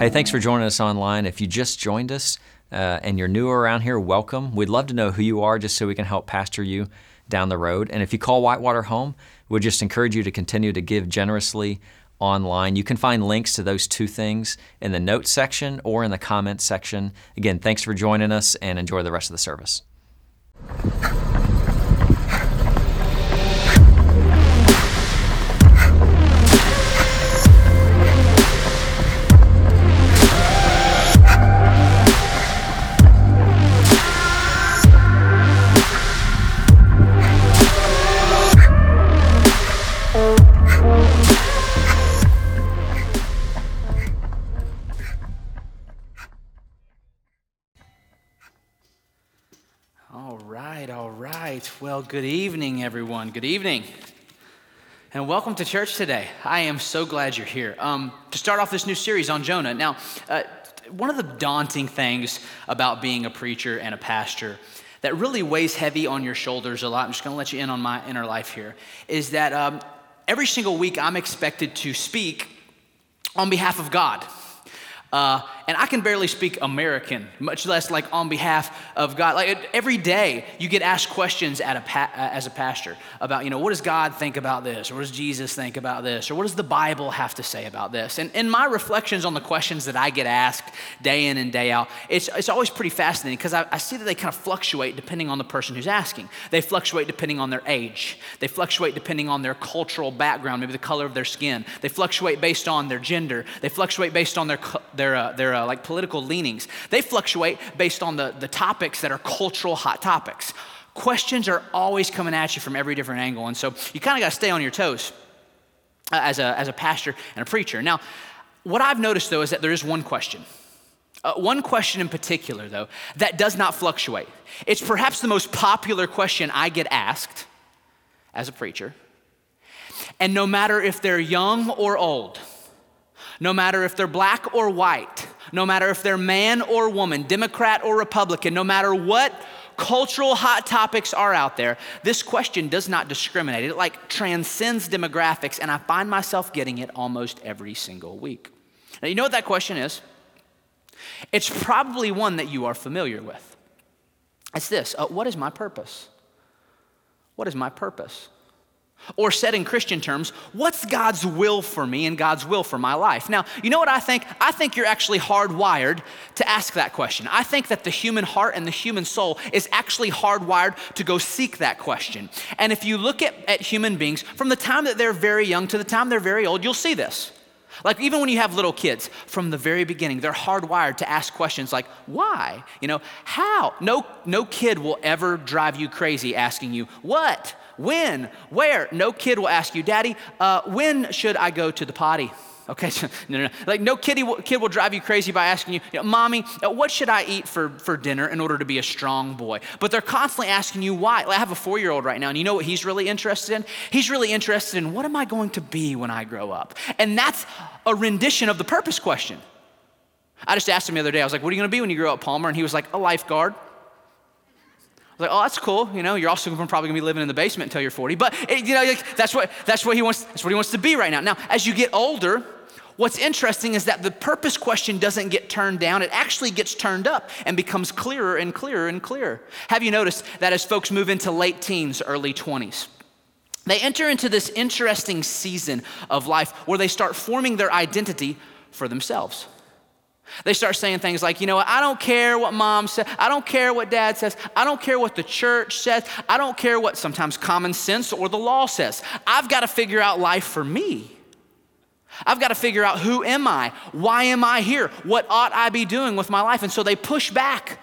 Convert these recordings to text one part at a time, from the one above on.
Hey, thanks for joining us online. If you just joined us uh, and you're new around here, welcome. We'd love to know who you are just so we can help pastor you down the road. And if you call Whitewater home, we'd just encourage you to continue to give generously online. You can find links to those two things in the notes section or in the comments section. Again, thanks for joining us and enjoy the rest of the service. Well, good evening, everyone. Good evening. And welcome to church today. I am so glad you're here. Um, to start off this new series on Jonah. Now, uh, one of the daunting things about being a preacher and a pastor that really weighs heavy on your shoulders a lot, I'm just going to let you in on my inner life here, is that um, every single week I'm expected to speak on behalf of God. Uh, and I can barely speak American, much less like on behalf of God. Like every day, you get asked questions a pa- uh, as a pastor about, you know, what does God think about this, or what does Jesus think about this, or what does the Bible have to say about this? And in my reflections on the questions that I get asked day in and day out, it's, it's always pretty fascinating because I, I see that they kind of fluctuate depending on the person who's asking. They fluctuate depending on their age. They fluctuate depending on their cultural background, maybe the color of their skin. They fluctuate based on their gender. They fluctuate based on their their uh, their uh, like political leanings. They fluctuate based on the, the topics that are cultural hot topics. Questions are always coming at you from every different angle. And so you kind of got to stay on your toes uh, as, a, as a pastor and a preacher. Now, what I've noticed though is that there is one question. Uh, one question in particular, though, that does not fluctuate. It's perhaps the most popular question I get asked as a preacher. And no matter if they're young or old, no matter if they're black or white, no matter if they're man or woman, Democrat or Republican, no matter what cultural hot topics are out there, this question does not discriminate. It like transcends demographics, and I find myself getting it almost every single week. Now, you know what that question is? It's probably one that you are familiar with. It's this uh, What is my purpose? What is my purpose? Or said in Christian terms, what's God's will for me and God's will for my life? Now, you know what I think? I think you're actually hardwired to ask that question. I think that the human heart and the human soul is actually hardwired to go seek that question. And if you look at, at human beings from the time that they're very young to the time they're very old, you'll see this. Like even when you have little kids, from the very beginning, they're hardwired to ask questions like, why? You know, how? No, no kid will ever drive you crazy asking you, what? When? Where? No kid will ask you, Daddy, uh, when should I go to the potty? Okay, no, no, no. Like, no kid will, kid will drive you crazy by asking you, you know, Mommy, uh, what should I eat for, for dinner in order to be a strong boy? But they're constantly asking you why. Like, I have a four year old right now, and you know what he's really interested in? He's really interested in what am I going to be when I grow up? And that's a rendition of the purpose question. I just asked him the other day, I was like, What are you going to be when you grow up, Palmer? And he was like, A lifeguard like, oh, that's cool. You know, you're also probably gonna be living in the basement until you're 40. But it, you know, like, that's what that's what he wants. That's what he wants to be right now. Now, as you get older, what's interesting is that the purpose question doesn't get turned down. It actually gets turned up and becomes clearer and clearer and clearer. Have you noticed that as folks move into late teens, early 20s? They enter into this interesting season of life where they start forming their identity for themselves. They start saying things like, you know I don't care what mom says, I don't care what dad says, I don't care what the church says, I don't care what sometimes common sense or the law says. I've got to figure out life for me. I've got to figure out who am I? Why am I here? What ought I be doing with my life? And so they push back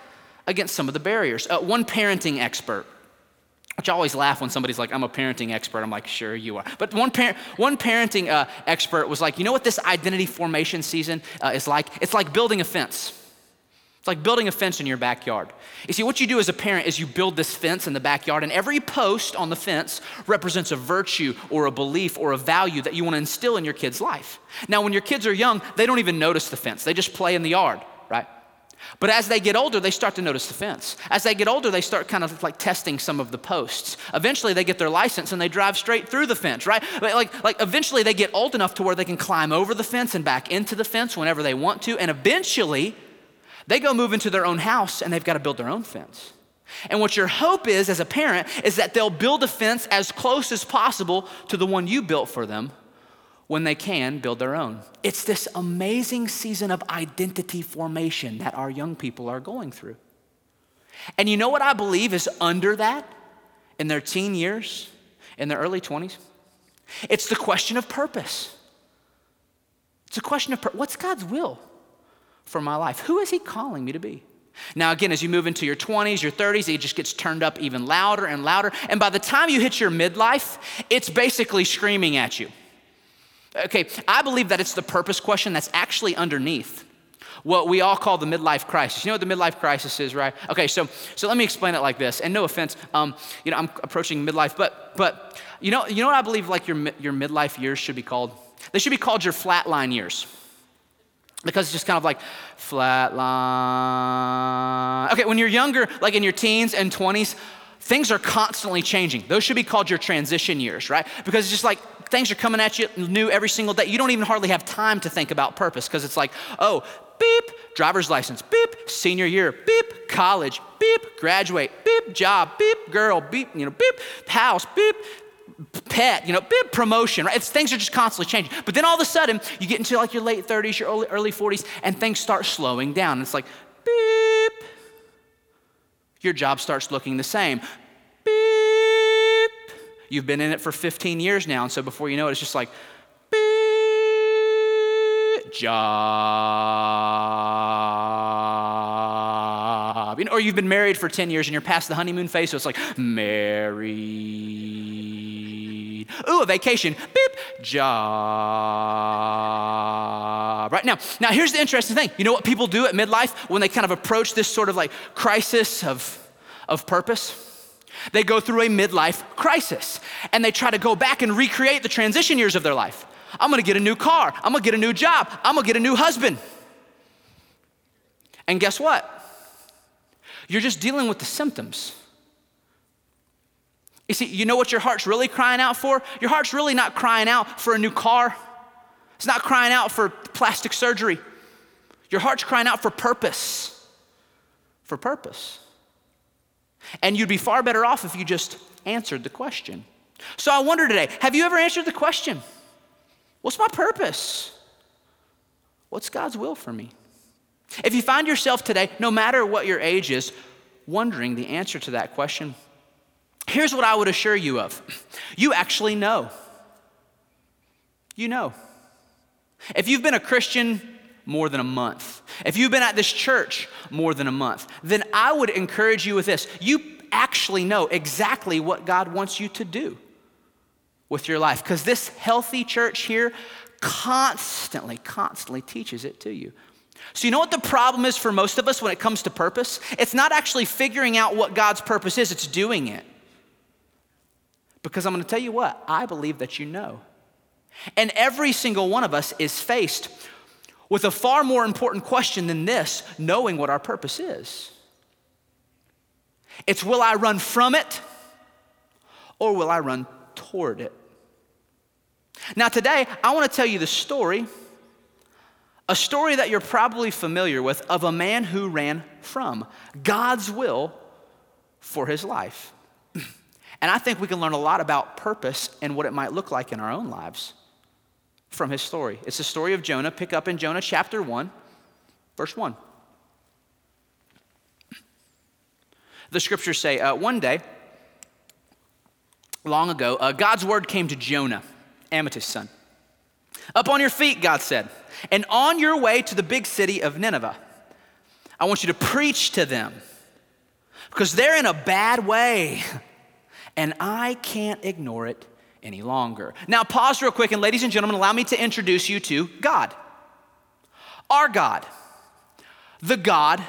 against some of the barriers. Uh, one parenting expert which I always laugh when somebody's like, I'm a parenting expert. I'm like, sure, you are. But one, par- one parenting uh, expert was like, you know what this identity formation season uh, is like? It's like building a fence. It's like building a fence in your backyard. You see, what you do as a parent is you build this fence in the backyard, and every post on the fence represents a virtue or a belief or a value that you want to instill in your kid's life. Now, when your kids are young, they don't even notice the fence, they just play in the yard, right? But as they get older, they start to notice the fence. As they get older, they start kind of like testing some of the posts. Eventually, they get their license and they drive straight through the fence, right? Like, like eventually, they get old enough to where they can climb over the fence and back into the fence whenever they want to. And eventually, they go move into their own house and they've got to build their own fence. And what your hope is as a parent is that they'll build a fence as close as possible to the one you built for them when they can build their own. It's this amazing season of identity formation that our young people are going through. And you know what I believe is under that in their teen years, in their early 20s? It's the question of purpose. It's a question of pur- what's God's will for my life? Who is He calling me to be? Now, again, as you move into your 20s, your 30s, it just gets turned up even louder and louder. And by the time you hit your midlife, it's basically screaming at you. Okay, I believe that it's the purpose question that's actually underneath what we all call the midlife crisis. You know what the midlife crisis is, right? Okay, so so let me explain it like this. And no offense, um, you know, I'm approaching midlife, but but you know, you know what I believe like your your midlife years should be called? They should be called your flatline years. Because it's just kind of like flatline. Okay, when you're younger, like in your teens and 20s, things are constantly changing. Those should be called your transition years, right? Because it's just like things are coming at you new every single day. You don't even hardly have time to think about purpose because it's like, oh, beep, driver's license, beep, senior year, beep, college, beep, graduate, beep, job, beep, girl, beep, you know, beep, house, beep, pet, you know, beep, promotion, right? It's, things are just constantly changing. But then all of a sudden, you get into like your late 30s, your early, early 40s, and things start slowing down. It's like, beep. Your job starts looking the same. You've been in it for 15 years now, and so before you know it, it's just like, beep. Job. You know, or you've been married for 10 years and you're past the honeymoon phase, so it's like, married. Ooh, a vacation. Beep. Job. Right now, now here's the interesting thing. You know what people do at midlife when they kind of approach this sort of like crisis of, of purpose? They go through a midlife crisis and they try to go back and recreate the transition years of their life. I'm gonna get a new car. I'm gonna get a new job. I'm gonna get a new husband. And guess what? You're just dealing with the symptoms. You see, you know what your heart's really crying out for? Your heart's really not crying out for a new car. It's not crying out for plastic surgery. Your heart's crying out for purpose. For purpose. And you'd be far better off if you just answered the question. So I wonder today have you ever answered the question? What's my purpose? What's God's will for me? If you find yourself today, no matter what your age is, wondering the answer to that question, here's what I would assure you of you actually know. You know. If you've been a Christian more than a month, if you've been at this church more than a month, then I would encourage you with this. You actually know exactly what God wants you to do with your life because this healthy church here constantly, constantly teaches it to you. So, you know what the problem is for most of us when it comes to purpose? It's not actually figuring out what God's purpose is, it's doing it. Because I'm going to tell you what, I believe that you know. And every single one of us is faced with a far more important question than this knowing what our purpose is. It's will I run from it or will I run toward it? Now, today, I want to tell you the story, a story that you're probably familiar with, of a man who ran from God's will for his life. And I think we can learn a lot about purpose and what it might look like in our own lives from his story. It's the story of Jonah. Pick up in Jonah chapter 1, verse 1. The scriptures say, uh, one day, long ago, uh, God's word came to Jonah, Amittai's son. Up on your feet, God said, and on your way to the big city of Nineveh. I want you to preach to them because they're in a bad way, and I can't ignore it any longer. Now, pause real quick, and ladies and gentlemen, allow me to introduce you to God. Our God, the God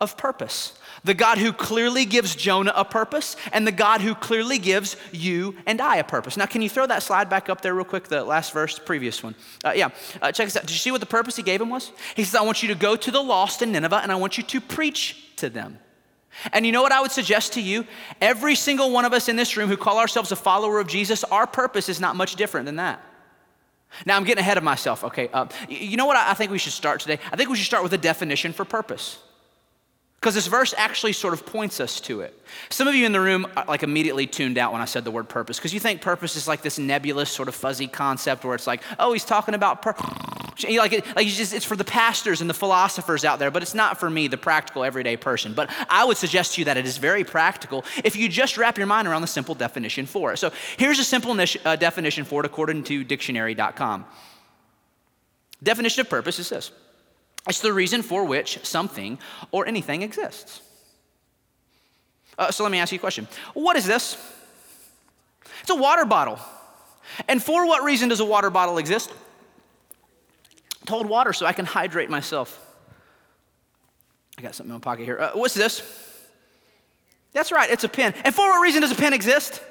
of purpose. The God who clearly gives Jonah a purpose, and the God who clearly gives you and I a purpose. Now, can you throw that slide back up there, real quick? The last verse, previous one. Uh, yeah, uh, check this out. Did you see what the purpose he gave him was? He says, I want you to go to the lost in Nineveh, and I want you to preach to them. And you know what I would suggest to you? Every single one of us in this room who call ourselves a follower of Jesus, our purpose is not much different than that. Now, I'm getting ahead of myself, okay? Uh, you know what I think we should start today? I think we should start with a definition for purpose. Because this verse actually sort of points us to it. Some of you in the room uh, like immediately tuned out when I said the word purpose because you think purpose is like this nebulous sort of fuzzy concept where it's like, oh, he's talking about purpose. Like, like it's, just, it's for the pastors and the philosophers out there, but it's not for me, the practical everyday person. But I would suggest to you that it is very practical if you just wrap your mind around the simple definition for it. So here's a simple uh, definition for it according to dictionary.com. Definition of purpose is this it's the reason for which something or anything exists. Uh, so let me ask you a question What is this? It's a water bottle. And for what reason does a water bottle exist? To hold water so I can hydrate myself. I got something in my pocket here. Uh, what's this? That's right, it's a pen. And for what reason does a pen exist?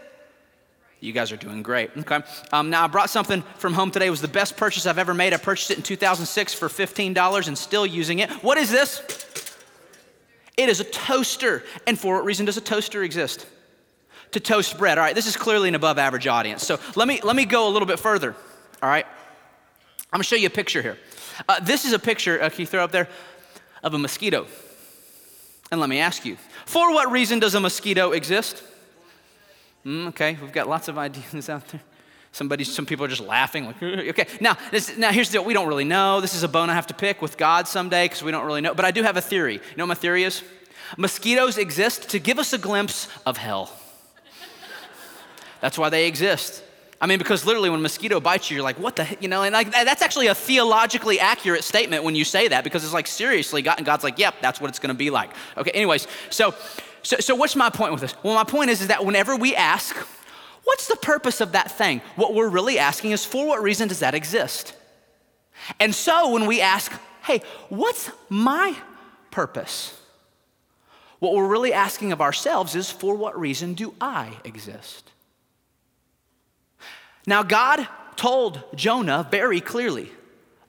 You guys are doing great. Okay. Um, now I brought something from home today. It was the best purchase I've ever made. I purchased it in 2006 for $15 and still using it. What is this? It is a toaster. And for what reason does a toaster exist? To toast bread. All right, this is clearly an above average audience. So let me, let me go a little bit further. All right. I'm gonna show you a picture here. Uh, this is a picture, uh, can you throw up there, of a mosquito. And let me ask you, for what reason does a mosquito exist? Mm, okay, we've got lots of ideas out there. Somebody, some people are just laughing. Like, okay, now, this, now here's the deal. We don't really know. This is a bone I have to pick with God someday because we don't really know. But I do have a theory. You know what my theory is? Mosquitoes exist to give us a glimpse of hell. That's why they exist. I mean, because literally when a mosquito bites you, you're like, what the, you know, and like, that's actually a theologically accurate statement when you say that because it's like, seriously, God, and God's like, yep, that's what it's gonna be like. Okay, anyways, so so, so what's my point with this? Well, my point is, is that whenever we ask, what's the purpose of that thing? What we're really asking is, for what reason does that exist? And so when we ask, hey, what's my purpose? What we're really asking of ourselves is, for what reason do I exist? Now, God told Jonah very clearly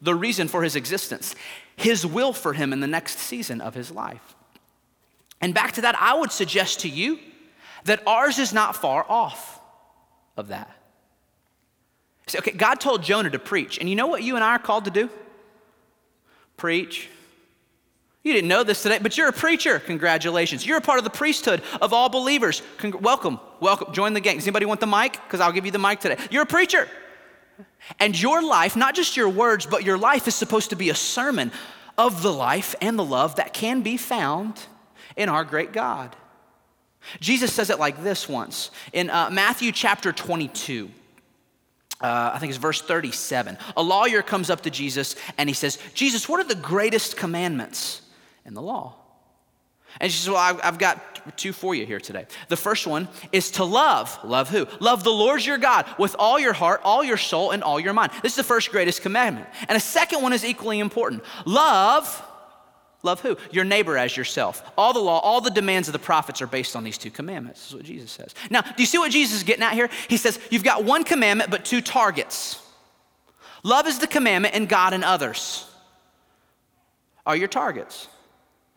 the reason for his existence, his will for him in the next season of his life. And back to that, I would suggest to you that ours is not far off of that. See, okay, God told Jonah to preach, and you know what you and I are called to do? Preach. You didn't know this today, but you're a preacher. Congratulations. You're a part of the priesthood of all believers. Welcome, welcome. Join the gang. Does anybody want the mic? Because I'll give you the mic today. You're a preacher. And your life, not just your words, but your life is supposed to be a sermon of the life and the love that can be found in our great God. Jesus says it like this once in uh, Matthew chapter 22. Uh, I think it's verse 37. A lawyer comes up to Jesus and he says, Jesus, what are the greatest commandments in the law? And she says, Well, I've got two for you here today. The first one is to love. Love who? Love the Lord your God with all your heart, all your soul, and all your mind. This is the first greatest commandment. And a second one is equally important love Love who? Your neighbor as yourself. All the law, all the demands of the prophets are based on these two commandments. This is what Jesus says. Now, do you see what Jesus is getting at here? He says, You've got one commandment, but two targets. Love is the commandment, and God and others are your targets.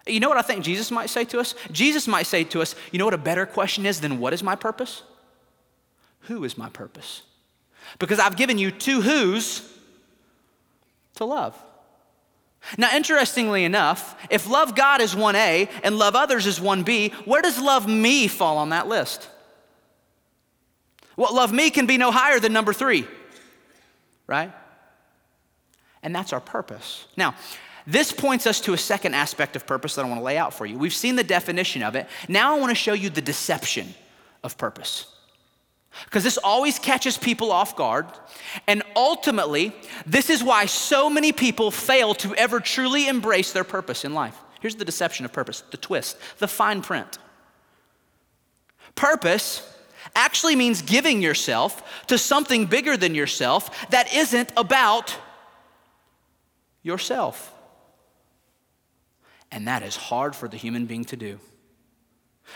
You know what I think Jesus might say to us? Jesus might say to us, You know what a better question is than what is my purpose? Who is my purpose? Because I've given you two who's to love. Now, interestingly enough, if love God is 1A and love others is 1B, where does love me fall on that list? Well, love me can be no higher than number three, right? And that's our purpose. Now, this points us to a second aspect of purpose that I want to lay out for you. We've seen the definition of it. Now I want to show you the deception of purpose because this always catches people off guard. And ultimately, this is why so many people fail to ever truly embrace their purpose in life. Here's the deception of purpose, the twist, the fine print. Purpose actually means giving yourself to something bigger than yourself that isn't about yourself. And that is hard for the human being to do.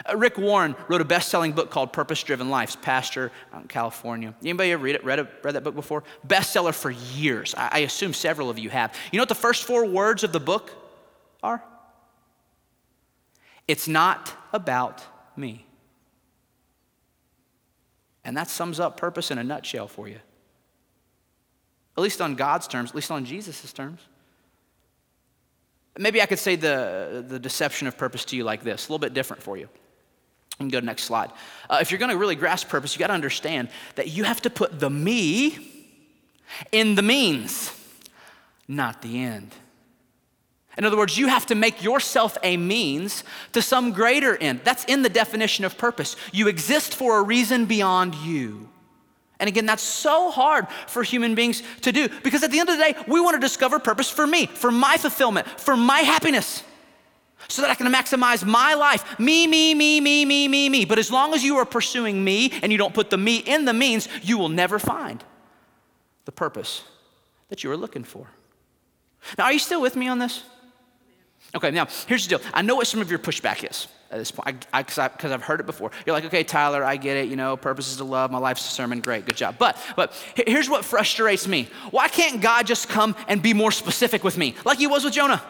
Uh, Rick Warren wrote a best-selling book called Purpose Driven Lives, pastor out in California. Anybody ever read it? Read, read that book before? Bestseller for years. I, I assume several of you have. You know what the first four words of the book are? It's not about me. And that sums up purpose in a nutshell for you. At least on God's terms, at least on Jesus' terms. Maybe I could say the, the deception of purpose to you like this, a little bit different for you. You can go to the next slide. Uh, if you're going to really grasp purpose, you got to understand that you have to put the me in the means, not the end. In other words, you have to make yourself a means to some greater end. That's in the definition of purpose. You exist for a reason beyond you. And again, that's so hard for human beings to do because at the end of the day, we want to discover purpose for me, for my fulfillment, for my happiness, so that I can maximize my life. Me, me, me, me, me, me, me. But as long as you are pursuing me and you don't put the me in the means, you will never find the purpose that you are looking for. Now, are you still with me on this? Okay, now here's the deal. I know what some of your pushback is at this point because I've heard it before. You're like, okay, Tyler, I get it. You know, purpose is to love. My life's a sermon. Great, good job. But but here's what frustrates me. Why can't God just come and be more specific with me, like He was with Jonah?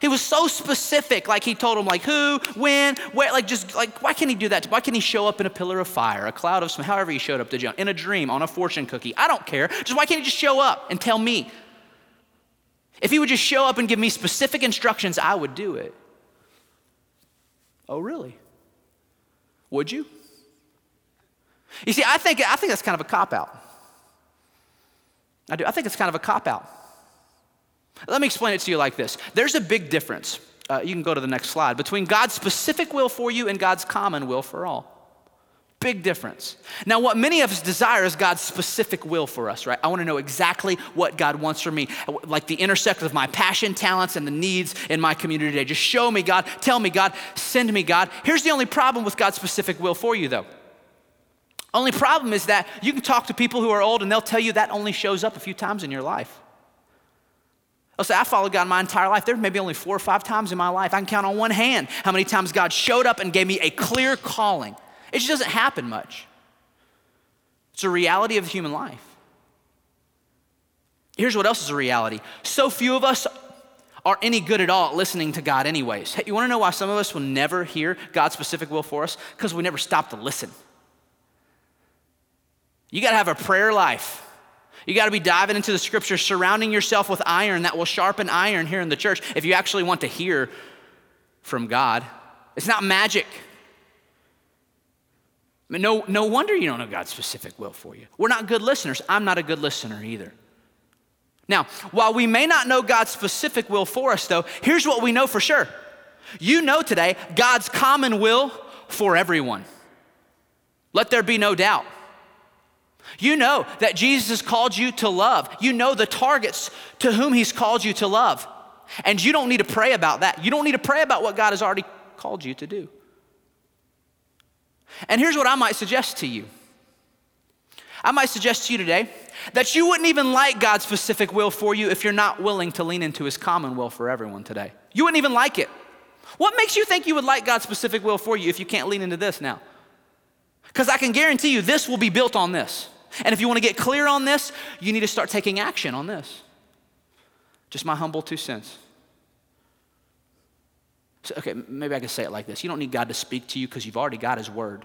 He was so specific, like he told him, like who, when, where, like just like why can't he do that? Why can't he show up in a pillar of fire, a cloud of smoke, however he showed up to Jonah, in a dream, on a fortune cookie? I don't care. Just why can't he just show up and tell me? If he would just show up and give me specific instructions, I would do it. Oh, really? Would you? You see, I think, I think that's kind of a cop out. I do. I think it's kind of a cop out. Let me explain it to you like this there's a big difference. Uh, you can go to the next slide between God's specific will for you and God's common will for all. Big difference. Now, what many of us desire is God's specific will for us, right? I want to know exactly what God wants for me, like the intersection of my passion, talents, and the needs in my community today. Just show me, God. Tell me, God. Send me, God. Here's the only problem with God's specific will for you, though. Only problem is that you can talk to people who are old and they'll tell you that only shows up a few times in your life. I'll say, I followed God my entire life. There may be only four or five times in my life. I can count on one hand how many times God showed up and gave me a clear calling. It just doesn't happen much. It's a reality of human life. Here's what else is a reality so few of us are any good at all at listening to God, anyways. Hey, you wanna know why some of us will never hear God's specific will for us? Because we never stop to listen. You gotta have a prayer life. You got to be diving into the scriptures, surrounding yourself with iron that will sharpen iron here in the church if you actually want to hear from God. It's not magic. No, no wonder you don't know God's specific will for you. We're not good listeners. I'm not a good listener either. Now, while we may not know God's specific will for us, though, here's what we know for sure. You know today God's common will for everyone. Let there be no doubt. You know that Jesus has called you to love. You know the targets to whom He's called you to love. And you don't need to pray about that. You don't need to pray about what God has already called you to do. And here's what I might suggest to you I might suggest to you today that you wouldn't even like God's specific will for you if you're not willing to lean into His common will for everyone today. You wouldn't even like it. What makes you think you would like God's specific will for you if you can't lean into this now? Because I can guarantee you this will be built on this. And if you want to get clear on this, you need to start taking action on this. Just my humble two cents. So, okay, maybe I can say it like this You don't need God to speak to you because you've already got His word.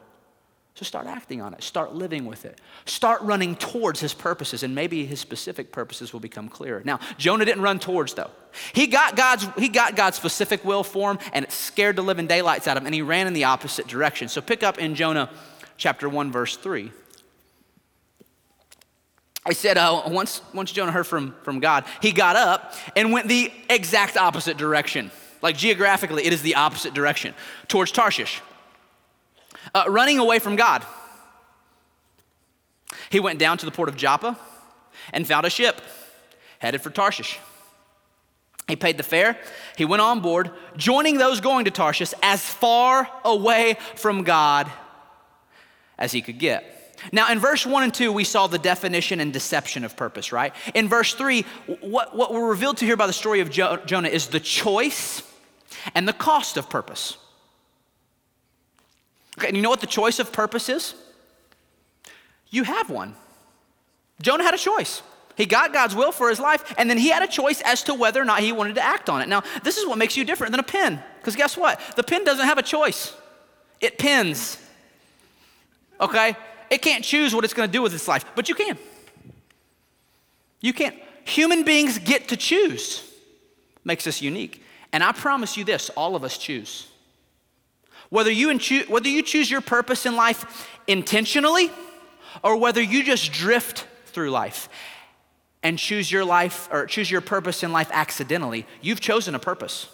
So start acting on it, start living with it, start running towards His purposes, and maybe His specific purposes will become clearer. Now, Jonah didn't run towards, though. He got God's, he got God's specific will for him, and it scared the living daylights out of him, and he ran in the opposite direction. So pick up in Jonah chapter 1, verse 3. I said, uh, once, once Jonah heard from, from God, he got up and went the exact opposite direction. Like geographically, it is the opposite direction towards Tarshish, uh, running away from God. He went down to the port of Joppa and found a ship headed for Tarshish. He paid the fare. He went on board, joining those going to Tarshish as far away from God as he could get. Now, in verse 1 and 2, we saw the definition and deception of purpose, right? In verse 3, what, what we're revealed to here by the story of jo- Jonah is the choice and the cost of purpose. Okay, and you know what the choice of purpose is? You have one. Jonah had a choice. He got God's will for his life, and then he had a choice as to whether or not he wanted to act on it. Now, this is what makes you different than a pen, because guess what? The pen doesn't have a choice, it pins. Okay? It can't choose what it's going to do with its life, but you can. You can't. Human beings get to choose, makes us unique. And I promise you this all of us choose. Whether you, whether you choose your purpose in life intentionally or whether you just drift through life and choose your life or choose your purpose in life accidentally, you've chosen a purpose.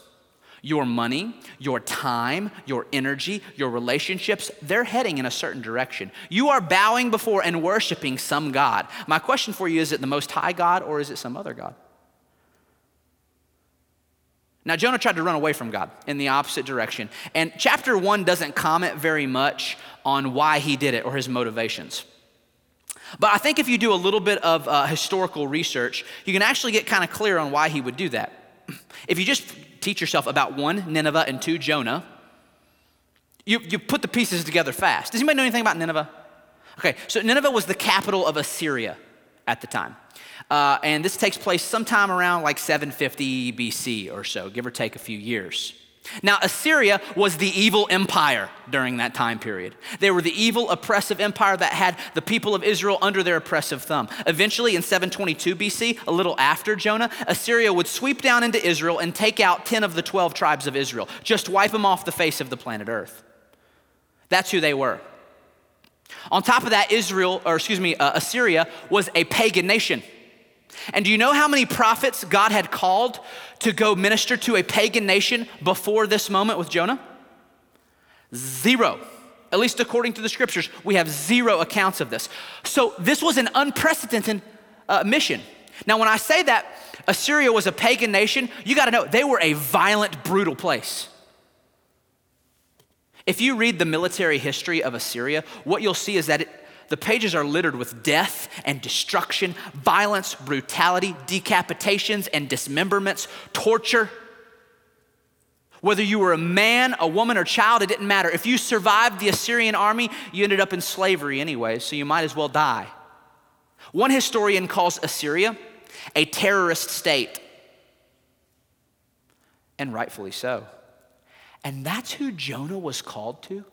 Your money, your time, your energy, your relationships, they're heading in a certain direction. You are bowing before and worshiping some God. My question for you is it the Most High God or is it some other God? Now, Jonah tried to run away from God in the opposite direction. And chapter one doesn't comment very much on why he did it or his motivations. But I think if you do a little bit of uh, historical research, you can actually get kind of clear on why he would do that. If you just teach yourself about one, Nineveh, and two, Jonah, you, you put the pieces together fast. Does anybody know anything about Nineveh? Okay, so Nineveh was the capital of Assyria at the time. Uh, and this takes place sometime around like 750 BC or so, give or take a few years. Now, Assyria was the evil empire during that time period. They were the evil, oppressive empire that had the people of Israel under their oppressive thumb. Eventually, in 722 BC, a little after Jonah, Assyria would sweep down into Israel and take out 10 of the 12 tribes of Israel, just wipe them off the face of the planet Earth. That's who they were. On top of that, Israel, or excuse me, uh, Assyria was a pagan nation. And do you know how many prophets God had called to go minister to a pagan nation before this moment with Jonah? Zero. At least according to the scriptures, we have zero accounts of this. So this was an unprecedented uh, mission. Now, when I say that Assyria was a pagan nation, you got to know they were a violent, brutal place. If you read the military history of Assyria, what you'll see is that it, the pages are littered with death and destruction, violence, brutality, decapitations and dismemberments, torture. Whether you were a man, a woman, or child, it didn't matter. If you survived the Assyrian army, you ended up in slavery anyway, so you might as well die. One historian calls Assyria a terrorist state, and rightfully so. And that's who Jonah was called to.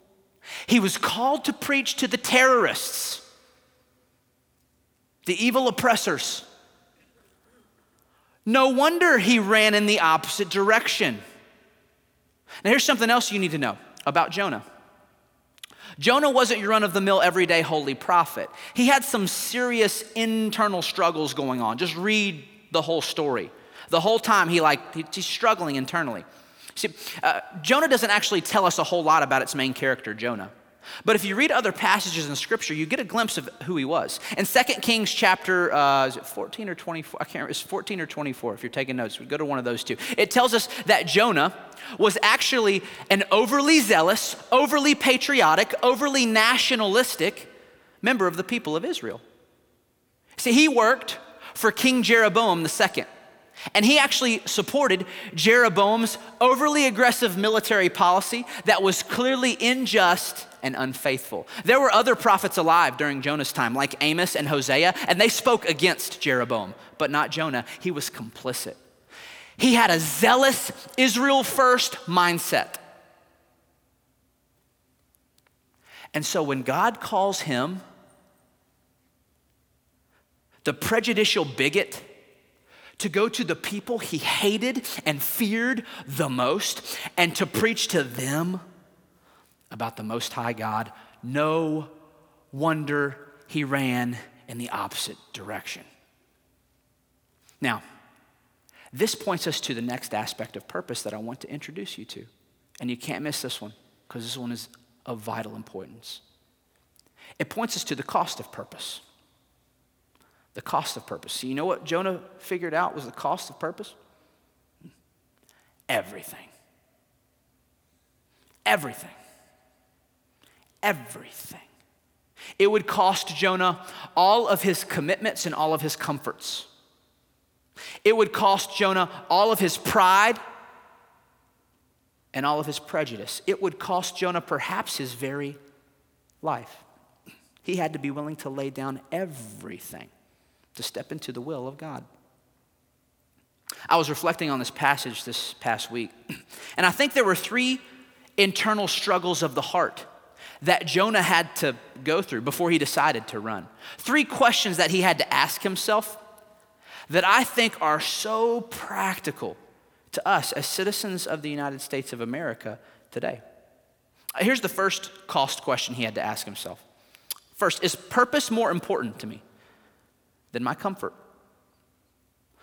He was called to preach to the terrorists, the evil oppressors. No wonder he ran in the opposite direction. Now, here's something else you need to know about Jonah. Jonah wasn't your run of the mill, everyday holy prophet. He had some serious internal struggles going on. Just read the whole story. The whole time he like he's struggling internally. See, uh, Jonah doesn't actually tell us a whole lot about its main character, Jonah. But if you read other passages in Scripture, you get a glimpse of who he was. In 2 Kings chapter, uh, is it 14 or 24? I can't remember. It's 14 or 24 if you're taking notes. Go to one of those two. It tells us that Jonah was actually an overly zealous, overly patriotic, overly nationalistic member of the people of Israel. See, he worked for King Jeroboam II. And he actually supported Jeroboam's overly aggressive military policy that was clearly unjust and unfaithful. There were other prophets alive during Jonah's time, like Amos and Hosea, and they spoke against Jeroboam, but not Jonah. He was complicit. He had a zealous Israel first mindset. And so when God calls him the prejudicial bigot, to go to the people he hated and feared the most and to preach to them about the Most High God, no wonder he ran in the opposite direction. Now, this points us to the next aspect of purpose that I want to introduce you to. And you can't miss this one because this one is of vital importance. It points us to the cost of purpose. The cost of purpose. So, you know what Jonah figured out was the cost of purpose? Everything. Everything. Everything. It would cost Jonah all of his commitments and all of his comforts. It would cost Jonah all of his pride and all of his prejudice. It would cost Jonah perhaps his very life. He had to be willing to lay down everything to step into the will of God. I was reflecting on this passage this past week, and I think there were three internal struggles of the heart that Jonah had to go through before he decided to run. Three questions that he had to ask himself that I think are so practical to us as citizens of the United States of America today. Here's the first cost question he had to ask himself. First, is purpose more important to me than my comfort?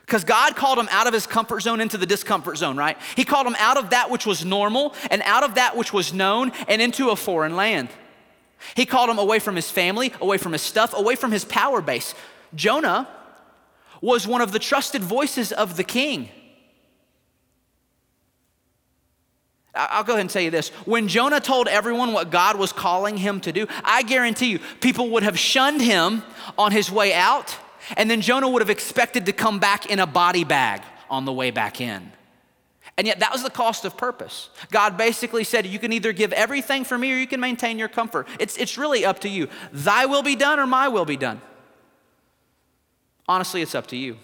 Because God called him out of his comfort zone into the discomfort zone, right? He called him out of that which was normal and out of that which was known and into a foreign land. He called him away from his family, away from his stuff, away from his power base. Jonah was one of the trusted voices of the king. I'll go ahead and tell you this. When Jonah told everyone what God was calling him to do, I guarantee you, people would have shunned him on his way out and then Jonah would have expected to come back in a body bag on the way back in. And yet, that was the cost of purpose. God basically said, You can either give everything for me or you can maintain your comfort. It's, it's really up to you. Thy will be done or my will be done. Honestly, it's up to you.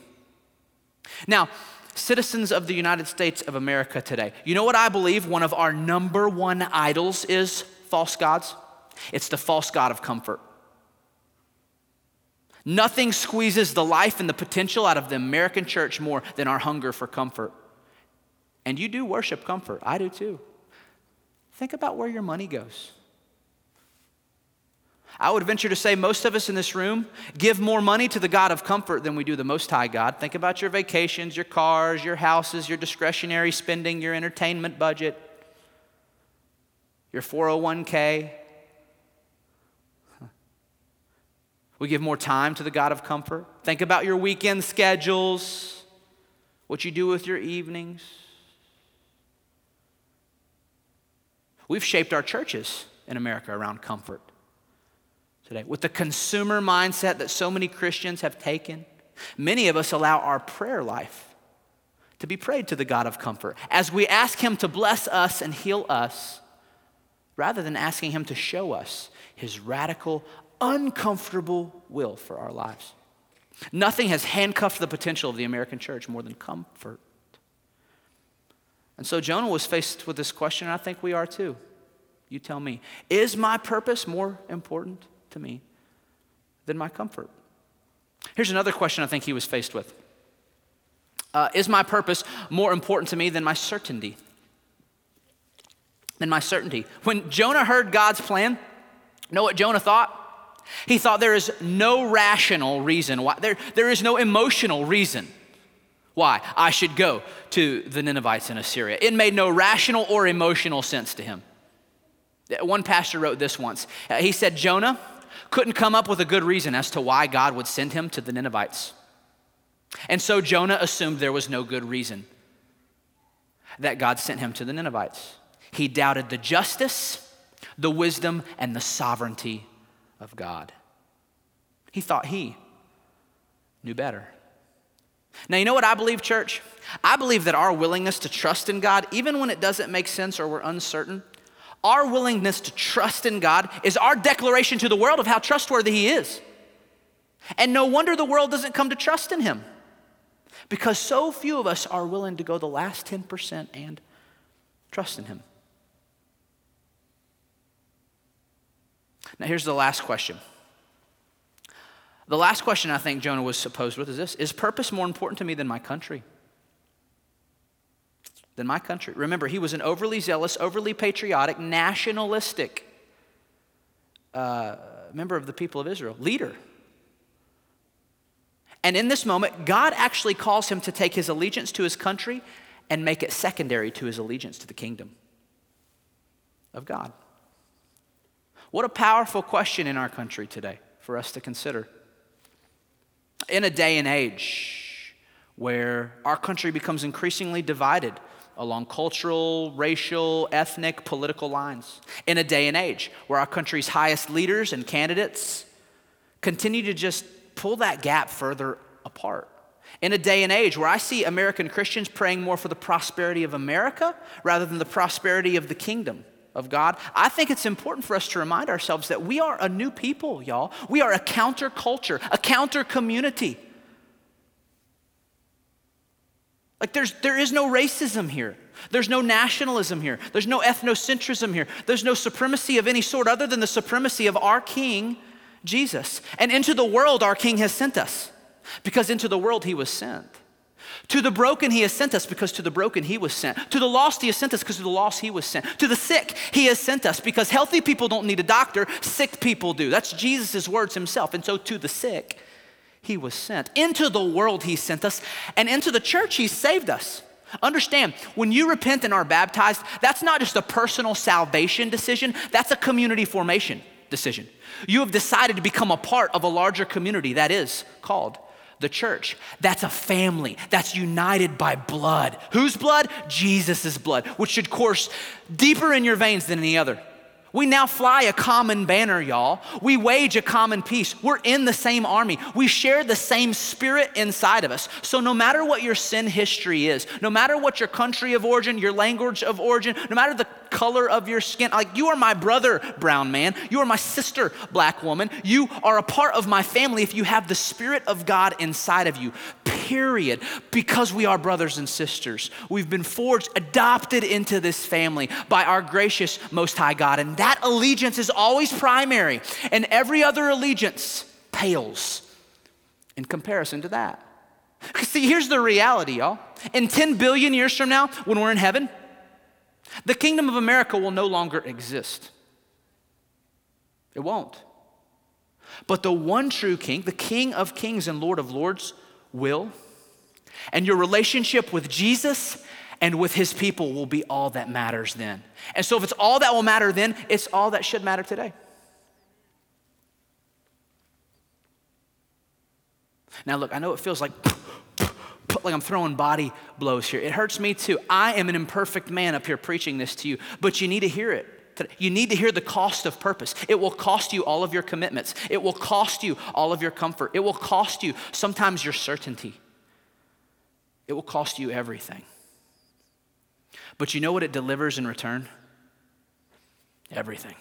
Now, citizens of the United States of America today, you know what I believe one of our number one idols is false gods? It's the false God of comfort. Nothing squeezes the life and the potential out of the American church more than our hunger for comfort. And you do worship comfort. I do too. Think about where your money goes. I would venture to say most of us in this room give more money to the God of comfort than we do the Most High God. Think about your vacations, your cars, your houses, your discretionary spending, your entertainment budget, your 401k. We give more time to the God of comfort. Think about your weekend schedules, what you do with your evenings. We've shaped our churches in America around comfort today. With the consumer mindset that so many Christians have taken, many of us allow our prayer life to be prayed to the God of comfort as we ask Him to bless us and heal us rather than asking Him to show us His radical, uncomfortable will for our lives. Nothing has handcuffed the potential of the American church more than comfort. And so Jonah was faced with this question, and I think we are too. You tell me, is my purpose more important to me than my comfort? Here's another question I think he was faced with uh, Is my purpose more important to me than my certainty? Than my certainty. When Jonah heard God's plan, know what Jonah thought? He thought there is no rational reason why, there, there is no emotional reason why I should go to the Ninevites in Assyria. It made no rational or emotional sense to him. One pastor wrote this once. Uh, he said, Jonah couldn't come up with a good reason as to why God would send him to the Ninevites. And so Jonah assumed there was no good reason that God sent him to the Ninevites. He doubted the justice, the wisdom, and the sovereignty of God. He thought he knew better. Now, you know what I believe, church? I believe that our willingness to trust in God, even when it doesn't make sense or we're uncertain, our willingness to trust in God is our declaration to the world of how trustworthy He is. And no wonder the world doesn't come to trust in Him because so few of us are willing to go the last 10% and trust in Him. Now, here's the last question. The last question I think Jonah was supposed with is this Is purpose more important to me than my country? Than my country. Remember, he was an overly zealous, overly patriotic, nationalistic uh, member of the people of Israel, leader. And in this moment, God actually calls him to take his allegiance to his country and make it secondary to his allegiance to the kingdom of God. What a powerful question in our country today for us to consider. In a day and age where our country becomes increasingly divided along cultural, racial, ethnic, political lines. In a day and age where our country's highest leaders and candidates continue to just pull that gap further apart. In a day and age where I see American Christians praying more for the prosperity of America rather than the prosperity of the kingdom of God, I think it's important for us to remind ourselves that we are a new people, y'all. We are a counterculture, a counter community. Like there's there is no racism here. There's no nationalism here. There's no ethnocentrism here. There's no supremacy of any sort other than the supremacy of our king, Jesus. And into the world our king has sent us. Because into the world he was sent. To the broken, he has sent us because to the broken, he was sent. To the lost, he has sent us because to the lost, he was sent. To the sick, he has sent us because healthy people don't need a doctor, sick people do. That's Jesus' words himself. And so to the sick, he was sent. Into the world, he sent us. And into the church, he saved us. Understand, when you repent and are baptized, that's not just a personal salvation decision, that's a community formation decision. You have decided to become a part of a larger community that is called the church. That's a family that's united by blood. Whose blood? Jesus' blood, which should course deeper in your veins than any other. We now fly a common banner, y'all. We wage a common peace. We're in the same army. We share the same spirit inside of us. So, no matter what your sin history is, no matter what your country of origin, your language of origin, no matter the color of your skin, like you are my brother, brown man. You are my sister, black woman. You are a part of my family if you have the Spirit of God inside of you period, because we are brothers and sisters. We've been forged, adopted into this family by our gracious Most High God. And that allegiance is always primary, and every other allegiance pales in comparison to that. See, here's the reality, y'all. In 10 billion years from now, when we're in heaven, the kingdom of America will no longer exist. It won't. But the one true king, the king of kings and lord of lords, will, and your relationship with Jesus and with his people will be all that matters then. And so, if it's all that will matter then, it's all that should matter today. Now, look, I know it feels like like I'm throwing body blows here. It hurts me too. I am an imperfect man up here preaching this to you, but you need to hear it. You need to hear the cost of purpose. It will cost you all of your commitments. It will cost you all of your comfort. It will cost you sometimes your certainty. It will cost you everything. But you know what it delivers in return? Everything.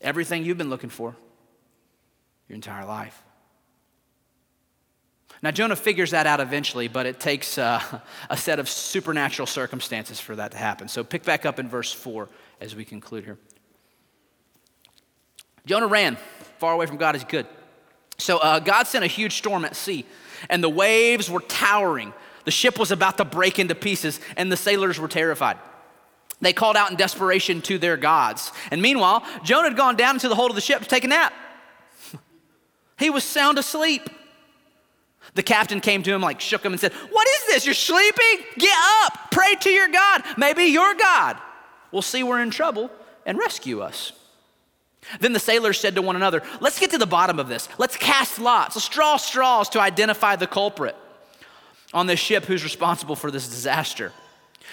Everything you've been looking for your entire life. Now, Jonah figures that out eventually, but it takes uh, a set of supernatural circumstances for that to happen. So pick back up in verse 4 as we conclude here. Jonah ran far away from God is good. So uh, God sent a huge storm at sea, and the waves were towering. The ship was about to break into pieces, and the sailors were terrified. They called out in desperation to their gods. And meanwhile, Jonah had gone down into the hold of the ship to take a nap. he was sound asleep. The captain came to him, like shook him and said, What is this? You're sleeping? Get up, pray to your God. Maybe your God will see we're in trouble and rescue us. Then the sailors said to one another, Let's get to the bottom of this. Let's cast lots. Let's draw straws to identify the culprit on this ship who's responsible for this disaster.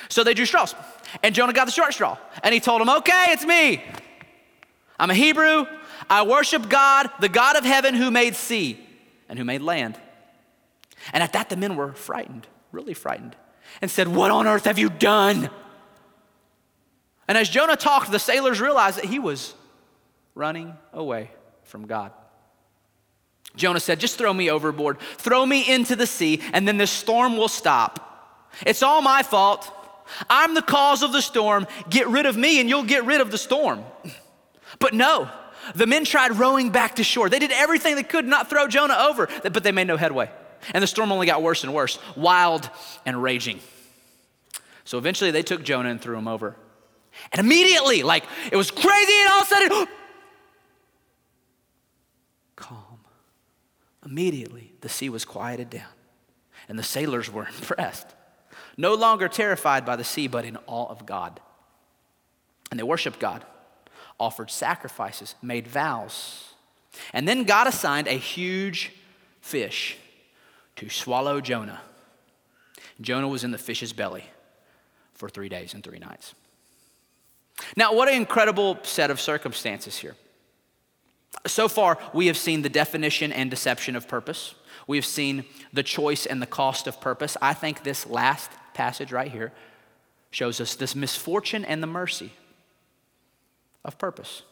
So they drew straws. And Jonah got the short straw. And he told them, Okay, it's me. I'm a Hebrew. I worship God, the God of heaven who made sea and who made land. And at that, the men were frightened, really frightened, and said, What on earth have you done? And as Jonah talked, the sailors realized that he was running away from God. Jonah said, Just throw me overboard, throw me into the sea, and then the storm will stop. It's all my fault. I'm the cause of the storm. Get rid of me, and you'll get rid of the storm. But no, the men tried rowing back to shore. They did everything they could not throw Jonah over, but they made no headway. And the storm only got worse and worse, wild and raging. So eventually they took Jonah and threw him over. And immediately, like it was crazy, and all of a sudden, calm. Immediately, the sea was quieted down, and the sailors were impressed. No longer terrified by the sea, but in awe of God. And they worshiped God, offered sacrifices, made vows. And then God assigned a huge fish to swallow Jonah. Jonah was in the fish's belly for three days and three nights. Now, what an incredible set of circumstances here. So far, we have seen the definition and deception of purpose. We've seen the choice and the cost of purpose. I think this last passage right here shows us this misfortune and the mercy of purpose.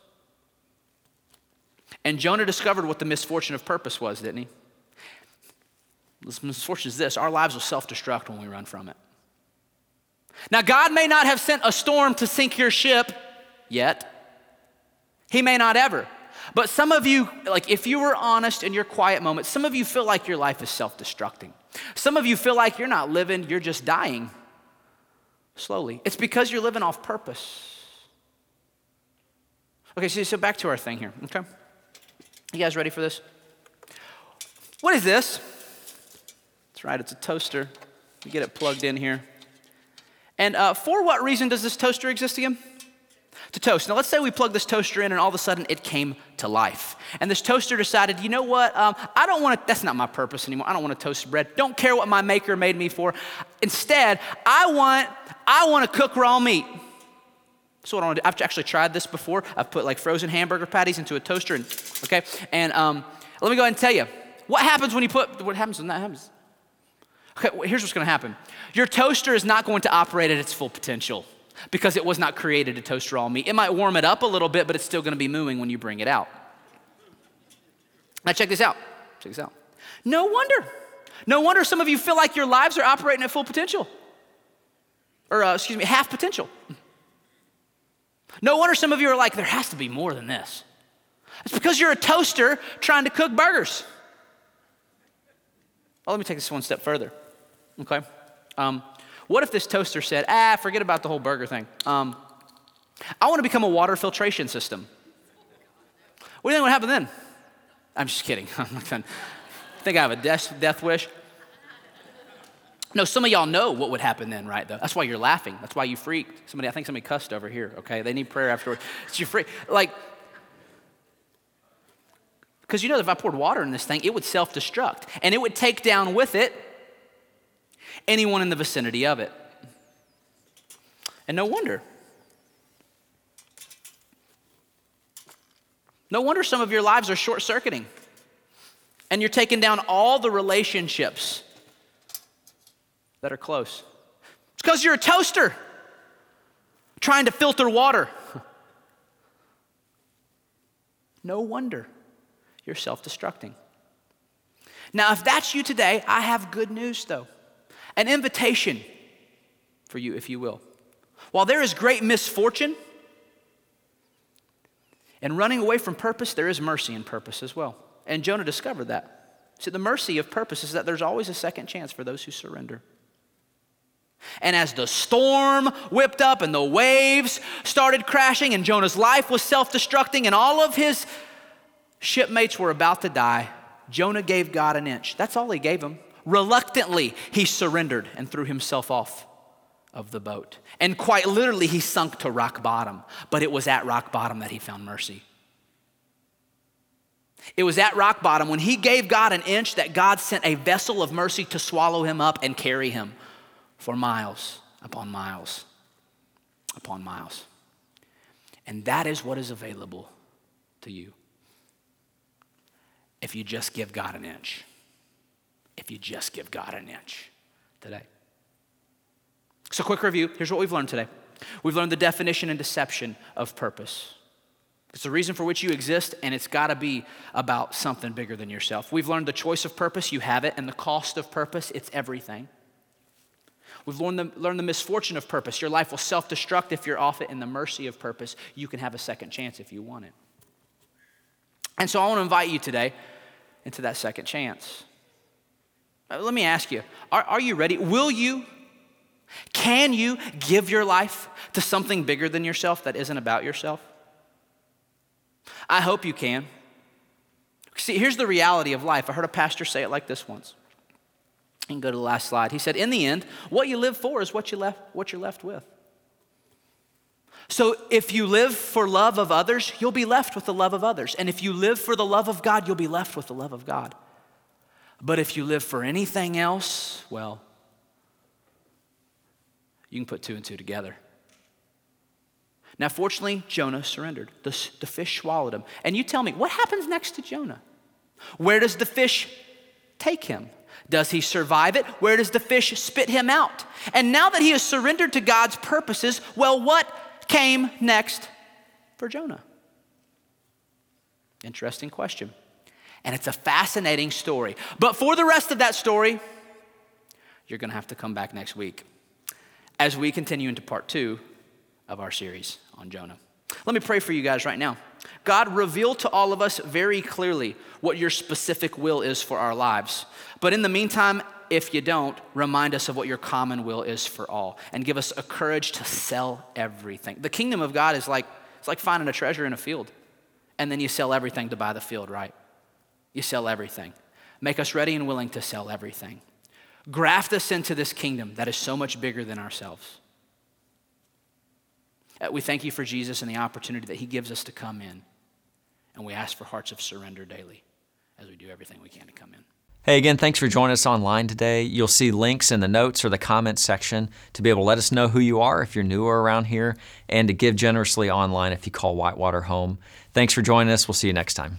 And Jonah discovered what the misfortune of purpose was, didn't he? This misfortune is this our lives will self destruct when we run from it. Now, God may not have sent a storm to sink your ship yet, He may not ever. But some of you, like if you were honest in your quiet moments, some of you feel like your life is self destructing. Some of you feel like you're not living, you're just dying slowly. It's because you're living off purpose. Okay, so, so back to our thing here, okay? You guys ready for this? What is this? That's right, it's a toaster. You get it plugged in here. And uh, for what reason does this toaster exist again? To toast. Now, let's say we plug this toaster in and all of a sudden it came to life. And this toaster decided, you know what? Um, I don't want to, that's not my purpose anymore. I don't want to toast bread. Don't care what my maker made me for. Instead, I want, I want to cook raw meat. So what I want to do, I've actually tried this before. I've put like frozen hamburger patties into a toaster, and okay. And um, let me go ahead and tell you what happens when you put. What happens when that happens? Okay, here's what's to happen. Your toaster is not going to operate at its full potential because it was not created to toast raw meat. It might warm it up a little bit, but it's still to be mooing when you bring it out. Now check this out. Check this out. No wonder. No wonder some of you feel like your lives are operating at full potential, or uh, excuse me, half potential. No wonder some of you are like, there has to be more than this. It's because you're a toaster trying to cook burgers. Well, let me take this one step further. Okay? Um, what if this toaster said, ah, forget about the whole burger thing? Um, I want to become a water filtration system. What do you think would happen then? I'm just kidding. I'm not done. think I have a death, death wish. No, some of y'all know what would happen then, right? Though that's why you're laughing. That's why you freaked. Somebody, I think somebody cussed over here. Okay, they need prayer afterward. It's you freak. Like, because you know, if I poured water in this thing, it would self-destruct, and it would take down with it anyone in the vicinity of it. And no wonder. No wonder some of your lives are short circuiting. And you're taking down all the relationships that are close. It's because you're a toaster trying to filter water. No wonder you're self destructing. Now, if that's you today, I have good news though an invitation for you, if you will. While there is great misfortune and running away from purpose, there is mercy in purpose as well. And Jonah discovered that. See, the mercy of purpose is that there's always a second chance for those who surrender. And as the storm whipped up and the waves started crashing, and Jonah's life was self destructing, and all of his shipmates were about to die, Jonah gave God an inch. That's all he gave him. Reluctantly, he surrendered and threw himself off of the boat. And quite literally, he sunk to rock bottom. But it was at rock bottom that he found mercy. It was at rock bottom when he gave God an inch that God sent a vessel of mercy to swallow him up and carry him for miles upon miles upon miles. And that is what is available to you if you just give God an inch. If you just give God an inch today. So, quick review here's what we've learned today we've learned the definition and deception of purpose. It's the reason for which you exist, and it's got to be about something bigger than yourself. We've learned the choice of purpose, you have it, and the cost of purpose, it's everything. We've learned the, learned the misfortune of purpose. Your life will self destruct if you're off it, and the mercy of purpose, you can have a second chance if you want it. And so I want to invite you today into that second chance. Uh, let me ask you are, are you ready? Will you? Can you give your life to something bigger than yourself that isn't about yourself? I hope you can. See, here's the reality of life. I heard a pastor say it like this once and go to the last slide. He said, In the end, what you live for is what, you left, what you're left with. So if you live for love of others, you'll be left with the love of others. And if you live for the love of God, you'll be left with the love of God. But if you live for anything else, well, you can put two and two together. Now, fortunately, Jonah surrendered. The, the fish swallowed him. And you tell me, what happens next to Jonah? Where does the fish take him? Does he survive it? Where does the fish spit him out? And now that he has surrendered to God's purposes, well, what came next for Jonah? Interesting question. And it's a fascinating story. But for the rest of that story, you're going to have to come back next week as we continue into part two of our series on Jonah. Let me pray for you guys right now. God, reveal to all of us very clearly what your specific will is for our lives. But in the meantime, if you don't, remind us of what your common will is for all and give us a courage to sell everything. The kingdom of God is like it's like finding a treasure in a field. And then you sell everything to buy the field, right? You sell everything. Make us ready and willing to sell everything. Graft us into this kingdom that is so much bigger than ourselves. Uh, we thank you for Jesus and the opportunity that he gives us to come in. And we ask for hearts of surrender daily as we do everything we can to come in. Hey, again, thanks for joining us online today. You'll see links in the notes or the comments section to be able to let us know who you are if you're newer around here and to give generously online if you call Whitewater home. Thanks for joining us. We'll see you next time.